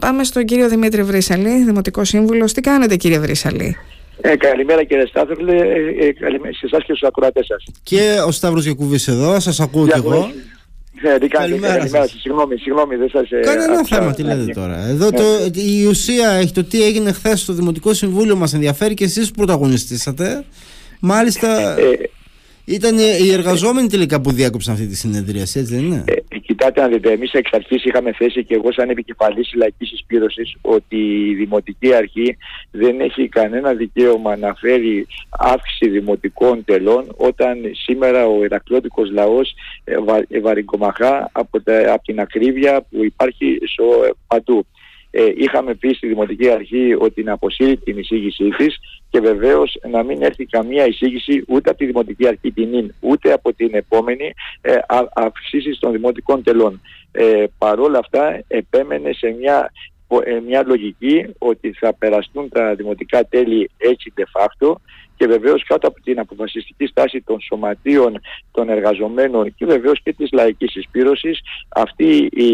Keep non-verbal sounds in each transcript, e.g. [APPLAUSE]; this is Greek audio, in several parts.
Πάμε στον κύριο Δημήτρη Βρύσαλη, Δημοτικό Σύμβουλος. Τι κάνετε, κύριε Βρύσαλη; Ε, καλημέρα κύριε Στάθρουλε, ε, ε, καλημέρα σε εσάς και στους ακροατές σας. Και ο Σταύρος Γιακούβης εδώ, σας ακούω κι εγώ. Ε, τι κάνετε, καλημέρα σας. Συγγνώμη, συγγνώμη, δεν σας... Ε, Κανένα θέμα, τι λέτε τώρα. Εδώ το, η ουσία έχει το τι έγινε χθες στο Δημοτικό Συμβούλιο μας ενδιαφέρει και εσείς που πρωταγωνιστήσατε. Μάλιστα, ήταν οι εργαζόμενοι τελικά που διάκοψαν αυτή τη συνεδρία, έτσι δεν είναι; Ε, κοιτάτε, αν δείτε, εμείς εξ αρχής είχαμε θέσει και εγώ, σαν επικεφαλής λαϊκής εισπήρωσης, ότι η Δημοτική Αρχή δεν έχει κανένα δικαίωμα να φέρει αύξηση δημοτικών τελών, όταν σήμερα ο ερακλώτικο λαός ε, βαρυγκομαχά από, από την ακρίβεια που υπάρχει στο, παντού ε, είχαμε πει στη Δημοτική Αρχή ότι να αποσύρει την εισήγησή της και βεβαίως να μην έρθει καμία εισήγηση ούτε από τη Δημοτική Αρχή την ούτε από την επόμενη ε, αυξήσεις των δημοτικών τελών. Ε, παρόλα αυτά επέμενε σε μια ε, μια λογική ότι θα περαστούν τα δημοτικά τέλη έτσι de facto και βεβαίως κάτω από την αποφασιστική στάση των σωματείων των εργαζομένων και βεβαίως και της λαϊκής εισπύρωσης αυτή η,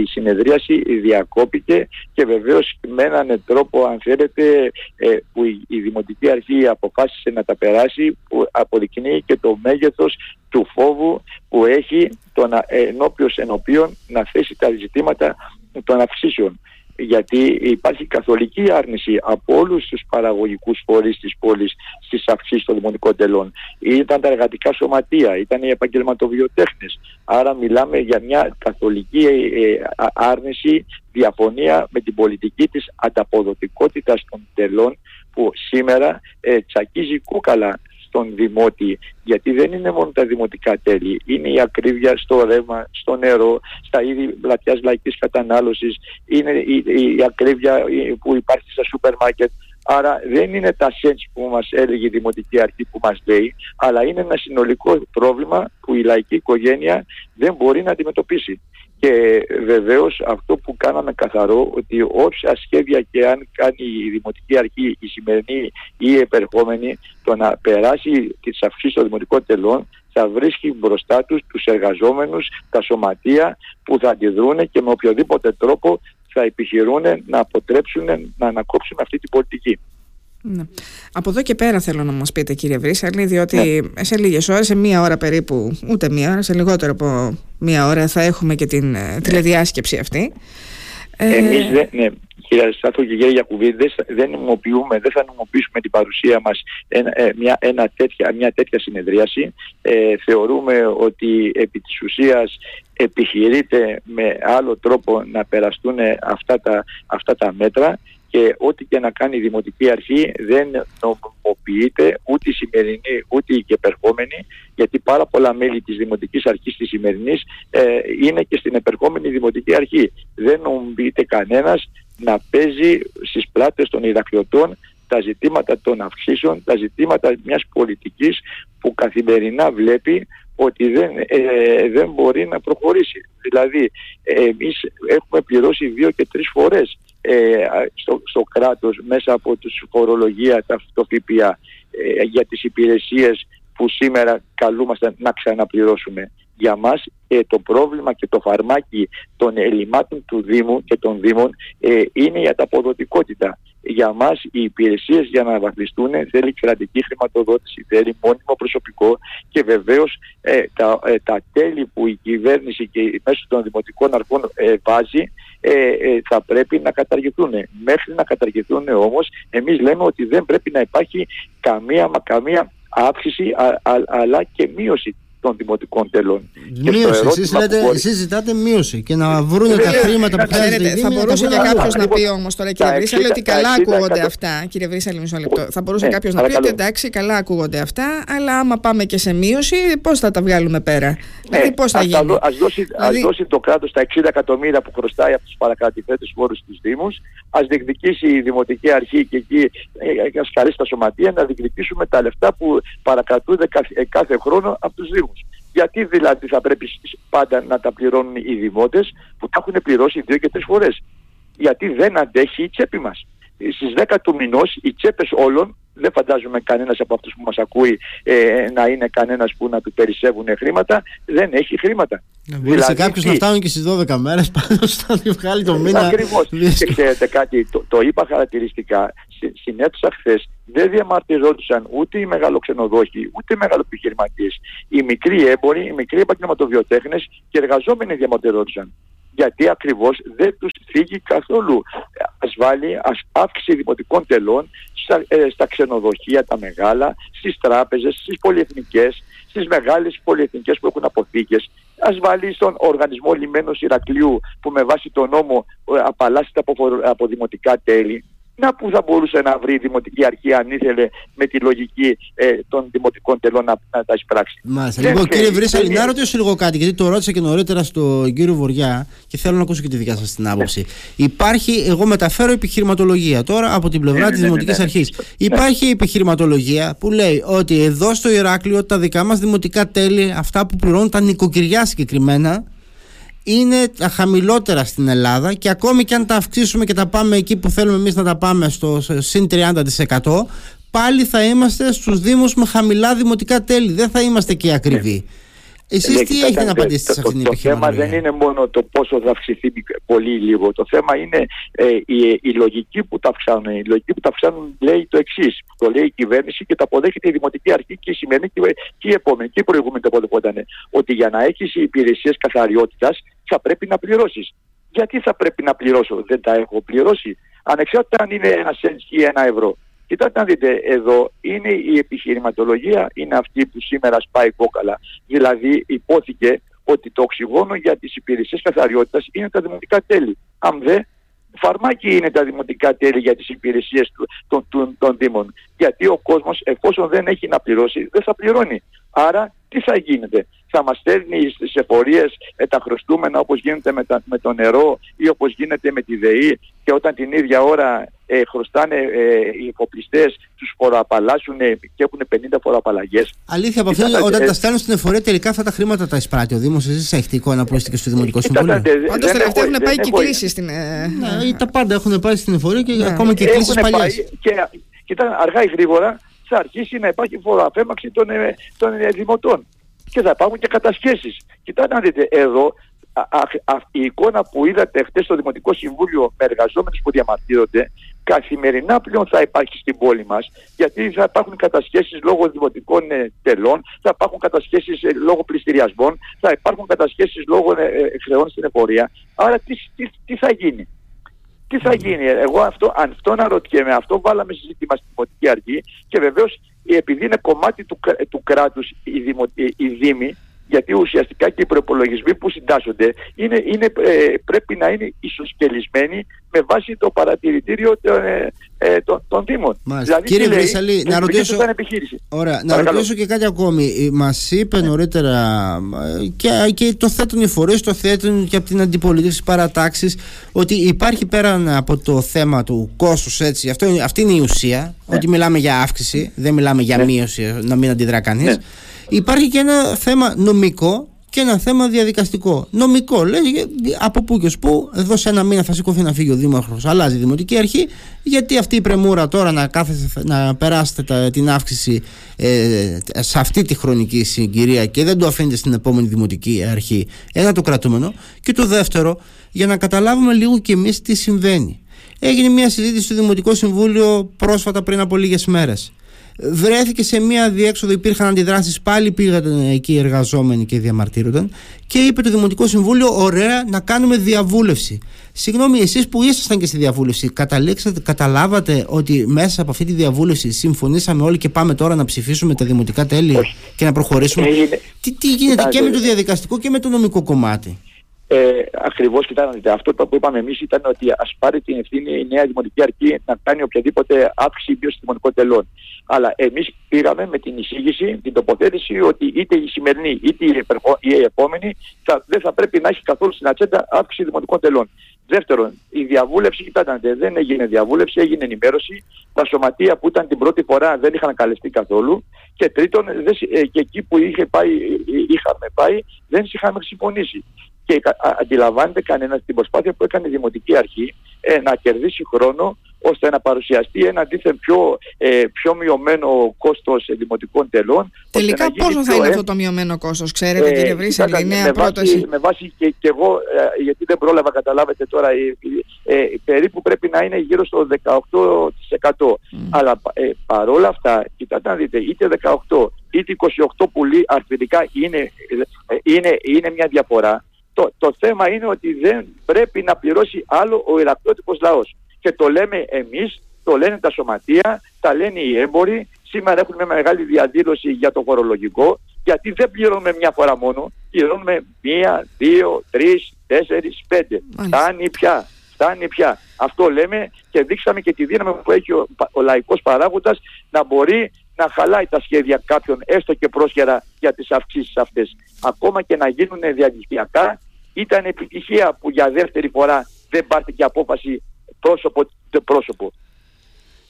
η συνεδρίαση διακόπηκε και βεβαίως με έναν τρόπο αν θέλετε ε, που η, Δημοτική Αρχή αποφάσισε να τα περάσει που αποδεικνύει και το μέγεθος του φόβου που έχει τον ενώπιος ενωπίων να θέσει τα ζητήματα των αυξήσεων γιατί υπάρχει καθολική άρνηση από όλους τους παραγωγικούς φορείς της πόλης στις αυξήσεις των δημοτικών τελών. Ήταν τα εργατικά σωματεία, ήταν οι επαγγελματοβιοτέχνες. Άρα μιλάμε για μια καθολική ε, άρνηση, διαφωνία με την πολιτική της ανταποδοτικότητας των τελών που σήμερα ε, τσακίζει κούκαλα στον δημότη γιατί δεν είναι μόνο τα δημοτικά τέλη είναι η ακρίβεια στο ρεύμα, στο νερό στα είδη πλατιάς λαϊκής κατανάλωσης είναι η, η, ακρίβεια που υπάρχει στα σούπερ μάρκετ Άρα δεν είναι τα σέντς που μας έλεγε η Δημοτική Αρχή που μας λέει, αλλά είναι ένα συνολικό πρόβλημα που η λαϊκή οικογένεια δεν μπορεί να αντιμετωπίσει. Και βεβαίως αυτό που κάναμε καθαρό ότι όποια σχέδια και αν κάνει η Δημοτική Αρχή η σημερινή ή η επερχόμενη το να περάσει τις αυξήσεις των δημοτικών τελών θα βρίσκει μπροστά τους τους εργαζόμενους, τα σωματεία που θα αντιδρούν και με οποιοδήποτε τρόπο θα επιχειρούν να αποτρέψουν να ανακόψουν αυτή την πολιτική. Ναι. Από εδώ και πέρα θέλω να μας πείτε κύριε Βρύσαλη διότι ναι. σε λίγες ώρες, σε μία ώρα περίπου, ούτε μία ώρα, σε λιγότερο από μία ώρα θα έχουμε και την ε, ναι. τηλεδιάσκεψη αυτή. Ε, Εμείς, δεν, ναι, κύριε Στάθο και κύριε Γιακουβή, δεν, δεν νομοποιούμε, δεν θα νομοποιήσουμε την παρουσία μας ένα, ε, μια, ένα τέτοια, μια τέτοια συνεδρίαση. Ε, θεωρούμε ότι επί της ουσίας επιχειρείται με άλλο τρόπο να περαστούν αυτά τα, αυτά τα μέτρα και ό,τι και να κάνει η Δημοτική Αρχή δεν νομιμοποιείται ούτε η σημερινή ούτε η επερχόμενη γιατί πάρα πολλά μέλη της Δημοτικής Αρχής της σημερινής ε, είναι και στην επερχόμενη Δημοτική Αρχή. Δεν νομιμοποιείται κανένας να παίζει στις πλάτες των Ηρακλειωτών τα ζητήματα των αυξήσεων, τα ζητήματα μιας πολιτικής που καθημερινά βλέπει ότι δεν, ε, δεν μπορεί να προχωρήσει. Δηλαδή, εμείς έχουμε πληρώσει δύο και τρεις φορές ε, στο, στο κράτος μέσα από τους φορολογία, τα, το ΦΠΑ ε, για τις υπηρεσίες που σήμερα καλούμαστε να ξαναπληρώσουμε. Για μας ε, το πρόβλημα και το φαρμάκι των ελλημάτων του Δήμου και των Δήμων ε, είναι η ανταποδοτικότητα για μας οι υπηρεσίες για να βαθμιστούν θέλει κρατική χρηματοδότηση, θέλει μόνιμο προσωπικό και βεβαίως ε, τα, ε, τα τέλη που η κυβέρνηση και μέσω των δημοτικών αρχών ε, βάζει θα πρέπει να καταργηθούν. Μέχρι να καταργηθούν όμως εμείς λέμε ότι δεν πρέπει να υπάρχει καμία μα καμία αύξηση αλλά και μείωση των δημοτικών τελών. Μείωση. Εσείς, λέτε, εσείς ζητάτε μείωση και να βρουν τα χρήματα που χρειάζεται. Θα μπορούσε και κάποιος να πει όμως τώρα, κύριε Βρύσαλη, ότι καλά ακούγονται αυτά. Κύριε Βρύσαλη, μισό λεπτό. Θα μπορούσε ναι, κάποιος να πει ότι εντάξει, καλά ακούγονται αυτά, αλλά άμα πάμε και σε μείωση, πώς θα τα βγάλουμε πέρα; Ναι, δηλαδή, πώς θα γίνει; Α δώσει, δηλαδή... δώσει το κράτος τα 60 εκατομμύρια που χρωστάει από τους παρακρατηθέτες φόρου τους Δήμους, ας διεκδικήσει η Δημοτική Αρχή και εκεί ε, ας καλεί στα σωματεία να διεκδικήσουμε τα λεφτά που παρακρατούνται κάθε χρόνο από τους Δήμους. Γιατί δηλαδή θα πρέπει πάντα να τα πληρώνουν οι δημότες που τα έχουν πληρώσει δύο και τρεις φορές; Γιατί δεν αντέχει η τσέπη μας. Στις 10 του μηνός οι τσέπες όλων δεν φαντάζομαι κανένας από αυτούς που μας ακούει ε, να είναι κανένας που να του περισσεύουν χρήματα, δεν έχει χρήματα. Ναι, μπορείς δηλαδή, σε κάποιους να φτάνουν και στις 12 μέρες [LAUGHS] πάνω στο βγάλει το μήνα. Ακριβώς. [LAUGHS] και ξέρετε κάτι, το, το είπα χαρακτηριστικά, συνέτουσα χθες δεν διαμαρτυρόντουσαν ούτε οι μεγαλοξενοδόχοι, ούτε οι μεγαλοεπιχειρηματίες. Οι μικροί έμποροι, οι μικροί επαγγελματοβιοτέχνες και εργαζόμενοι διαμαρτυρόντουσαν γιατί ακριβώς δεν τους θίγει καθόλου. Ασφάλεια, αύξηση δημοτικών τελών στα, ε, στα ξενοδοχεία τα μεγάλα, στις τράπεζες, στις πολυεθνικές, στις μεγάλες πολυεθνικές που έχουν αποθήκες, ασφαλή στον οργανισμό λιμένος Ηρακλείου που με βάση τον νόμο ε, απαλλάσσεται από, από δημοτικά τέλη, να που θα μπορούσε να βρει η Δημοτική Αρχή αν ήθελε με τη λογική ε, των δημοτικών τελών να, να τα εισπράξει. Μάλιστα. Λοιπόν, κύριε Βρύσαλη, να ρωτήσω λίγο κάτι, γιατί το ρώτησα και νωρίτερα στον κύριο Βοριά και θέλω να ακούσω και τη δικιά σας την άποψη. Ναι. Υπάρχει, εγώ μεταφέρω επιχειρηματολογία τώρα από την πλευρά ναι, της ναι, Δημοτικής ναι, ναι, Αρχή. Υπάρχει επιχειρηματολογία που λέει ότι εδώ στο Ηράκλειο τα δικά μας δημοτικά τέλη, αυτά που πληρώνουν τα νοικοκυριά συγκεκριμένα, είναι τα χαμηλότερα στην Ελλάδα και ακόμη και αν τα αυξήσουμε και τα πάμε εκεί που θέλουμε εμείς να τα πάμε στο συν 30% πάλι θα είμαστε στους Δήμους με χαμηλά δημοτικά τέλη, δεν θα είμαστε και ακριβοί. Ναι. Εσείς ε, τι έχετε να απαντήσετε σε αυτήν την επιχειρηματολογία. Το θέμα δεν είναι μόνο το πόσο θα αυξηθεί πολύ ή λίγο. Το θέμα είναι ε, η, η, λογική που τα αυξάνουν. Η λογική που τα αυξάνουν λέει το εξής. Το λέει η κυβέρνηση και το αποδέχεται η Δημοτική Αρχή και η σημερινή και η επόμενη και η προηγούμενη το αποδεχόταν. Ότι για να έχεις υπηρεσίες καθαριότητας θα πρέπει να πληρώσεις. Γιατί θα πρέπει να πληρώσω, δεν τα έχω πληρώσει. Ανεξάρτητα αν είναι ένα σέντ ή ένα ευρώ. Κοιτάξτε να δείτε, εδώ είναι η επιχειρηματολογία, είναι αυτή που σήμερα σπάει κόκαλα. Δηλαδή υπόθηκε ότι το οξυγόνο για τις υπηρεσίες καθαριότητας είναι τα δημοτικά τέλη. Αν δεν, φαρμάκι είναι τα δημοτικά τέλη για τις υπηρεσίες των, των, των Δήμων. Γιατί ο κόσμος εφόσον δεν έχει να πληρώσει δεν θα πληρώνει. Άρα τι θα γίνεται; Θα μας στέλνει στις εφορίες ε, τα χρωστούμενα όπως γίνεται με, τα, με το νερό ή όπως γίνεται με τη ΔΕΗ και όταν την ίδια ώρα ε, χρωστάνε ε, οι υποπλιστές τους φοροαπαλλάσσουν και έχουν 50 φοροαπαλλαγές. Αλήθεια από αυτό, όταν τα στέλνουν στην εφορία τελικά αυτά τα χρήματα τα εισπράττει ο Δήμος, εσείς έχετε εικόνα που είστε και στο Δημοτικό Συμβούλιο; Πάντως τελευταία έχουν πάει και κλήσεις στην... Ναι, τα πάντα έχουν πάει στην εφορία και ναι. ακόμα και κλήσεις παλιές. Και, ήταν αργά ή γρήγορα θα αρχίσει να υπάρχει φοροαπέμαξη των, ε, των ε, δημοτών. Και θα υπάρχουν και κατασχέσεις. Κοιτάξτε να δείτε, εδώ α, α, η εικόνα που είδατε χθε στο Δημοτικό Συμβούλιο με εργαζόμενους που διαμαρτύρονται, καθημερινά πλέον θα υπάρχει στην πόλη μας, γιατί θα υπάρχουν κατασχέσεις λόγω δημοτικών ε, τελών, θα υπάρχουν κατασχέσεις ε, λόγω πληστηριασμών, θα υπάρχουν κατασχέσεις λόγω ε, χρεών στην εφορία. Άρα τι, τι, τι θα γίνει; Τι θα γίνει; Εγώ αυτό, αν αυτό να ρωτιέμαι, αυτό βάλαμε συζήτημα στην Δημοτική Αρχή και βεβαίως επειδή είναι κομμάτι του, του κράτους οι, δημο, οι Δήμοι, γιατί ουσιαστικά και οι προπολογισμοί που συντάσσονται είναι, είναι, ε, πρέπει να είναι ισοσκελισμένοι με βάση το παρατηρητήριο των, ε, ε των, Δήμων. Δηλαδή, Κύριε Βρυσαλή, να ρωτήσω, ωραία, να ρωτήσω και κάτι ακόμη. Ε, Μας είπε ναι. νωρίτερα και, και το θέτουν οι φορείς, το θέτουν και από την αντιπολίτευση παρατάξεις ότι υπάρχει πέραν από το θέμα του κόστους, έτσι, αυτό, αυτή είναι η ουσία, ναι. ότι μιλάμε για αύξηση, δεν μιλάμε για ναι. μείωση, να μην αντιδρά κανείς. Ναι. Υπάρχει και ένα θέμα νομικό και ένα θέμα διαδικαστικό. Νομικό, λέει από πού και ως πού, εδώ σε ένα μήνα θα σηκωθεί να φύγει ο Δήμαρχος, αλλάζει η Δημοτική Αρχή, γιατί αυτή η πρεμούρα τώρα να, κάθεστε, να περάσετε την αύξηση ε, σε αυτή τη χρονική συγκυρία και δεν το αφήνετε στην επόμενη Δημοτική Αρχή. Ένα το κρατούμενο. Και το δεύτερο, για να καταλάβουμε λίγο κι εμείς τι συμβαίνει. Έγινε μια συζήτηση στο Δημοτικό Συμβούλιο πρόσφατα πριν από λίγες μέρες βρέθηκε σε μια διέξοδο, υπήρχαν αντιδράσεις, πάλι πήγαν εκεί οι εργαζόμενοι και διαμαρτύρονταν και είπε το Δημοτικό Συμβούλιο, ωραία, να κάνουμε διαβούλευση. Συγγνώμη, εσείς που ήσασταν και στη διαβούλευση, καταλήξατε, καταλάβατε ότι μέσα από αυτή τη διαβούλευση συμφωνήσαμε όλοι και πάμε τώρα να ψηφίσουμε τα δημοτικά τέλη και να προχωρήσουμε; Τι, τι γίνεται και με το διαδικαστικό και με το νομικό κομμάτι; Ε, Ακριβώς, κοιτάξτε, αυτό που είπαμε εμείς ήταν ότι ας πάρει την ευθύνη η νέα Δημοτική Αρχή να κάνει οποιαδήποτε αύξηση μείωση δημοτικών τελών. Αλλά εμείς πήγαμε με την εισήγηση, την τοποθέτηση ότι είτε η σημερινή είτε η επόμενη θα, δεν θα πρέπει να έχει καθόλου στην ατζέντα αύξηση δημοτικών τελών. Δεύτερον, η διαβούλευση, κοιτάξτε, δεν έγινε διαβούλευση, έγινε ενημέρωση. Τα σωματεία που ήταν την πρώτη φορά δεν είχαν καλεστεί καθόλου. Και τρίτον, ε, και εκεί που είχε πάει, ε, είχαμε πάει, δεν είχαμε συμφωνήσει και αντιλαμβάνεται κανένας την προσπάθεια που έκανε η Δημοτική Αρχή ε, να κερδίσει χρόνο ώστε να παρουσιαστεί ένα αντίθετο πιο, ε, πιο μειωμένο κόστος δημοτικών τελών. Τελικά πόσο θα είναι αυτό το μειωμένο κόστος, ξέρετε ε, κύριε Βρύσαλη, η νέα με πρόταση. Βάση, με βάση και, και εγώ, ε, γιατί δεν πρόλαβα καταλάβετε τώρα, ε, ε, περίπου πρέπει να είναι γύρω στο 18%. Αλλά ε, παρόλα αυτά, κοιτάτε να δείτε, είτε 18 είτε 28 που λέει αρθρικά είναι, είναι, είναι μια διαφορά. Το, το θέμα είναι ότι δεν πρέπει να πληρώσει άλλο ο ιερατιώτικος λαός. Και το λέμε εμείς, το λένε τα σωματεία, τα λένε οι έμποροι. Σήμερα έχουν μια μεγάλη διαδήλωση για το φορολογικό, γιατί δεν πληρώνουμε μια φορά μόνο, πληρώνουμε μία, δύο, τρεις, τέσσερις, πέντε. Φτάνει πια. Φτάνει πια. Αυτό λέμε και δείξαμε και τη δύναμη που έχει ο, ο λαϊκός παράγοντας να μπορεί να χαλάει τα σχέδια κάποιων έστω και πρόσχερα για τις αυξήσεις αυτές. Ακόμα και να γίνουν διαδικτυακά ήταν επιτυχία που για δεύτερη φορά δεν πάρθηκε απόφαση πρόσωπο πρόσωπο.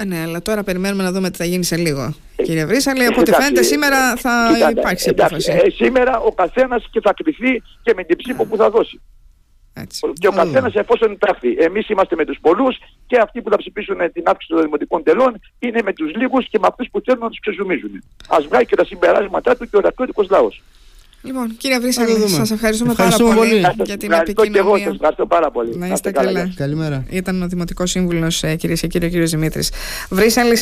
Α, ναι, αλλά τώρα περιμένουμε να δούμε τι θα γίνει σε λίγο. Ε, Κύριε Βρύσαλη, από ό,τι φαίνεται σήμερα θα κοιτάτε, υπάρξει απόφαση. Ε, σήμερα ο καθένας και θα κρυφθεί και με την ψήφο που θα δώσει. Έτσι. Και ο καθένας εφόσον εντάχθη. Εμείς είμαστε με τους πολλούς και αυτοί που θα ψηφίσουν την αύξηση των δημοτικών τελών είναι με τους λίγους και με αυτούς που θέλουν να τους ξεζουμίζουν. Α βγάλει και τα συμπεράσματά του και ο ραδιοτικό λαός. Λοιπόν, κύριε Βρύσαλη, σας ευχαριστούμε, πάρα πολύ, πολύ για την επικοινωνία. Και εγώ σας ευχαριστώ πάρα πολύ. Να είστε καλά. Καλημέρα. Ήταν ο Δημοτικός Σύμβουλος, ε, κυρίες και κύριοι, ο κύριος Δημήτρης. Βρύσαλη,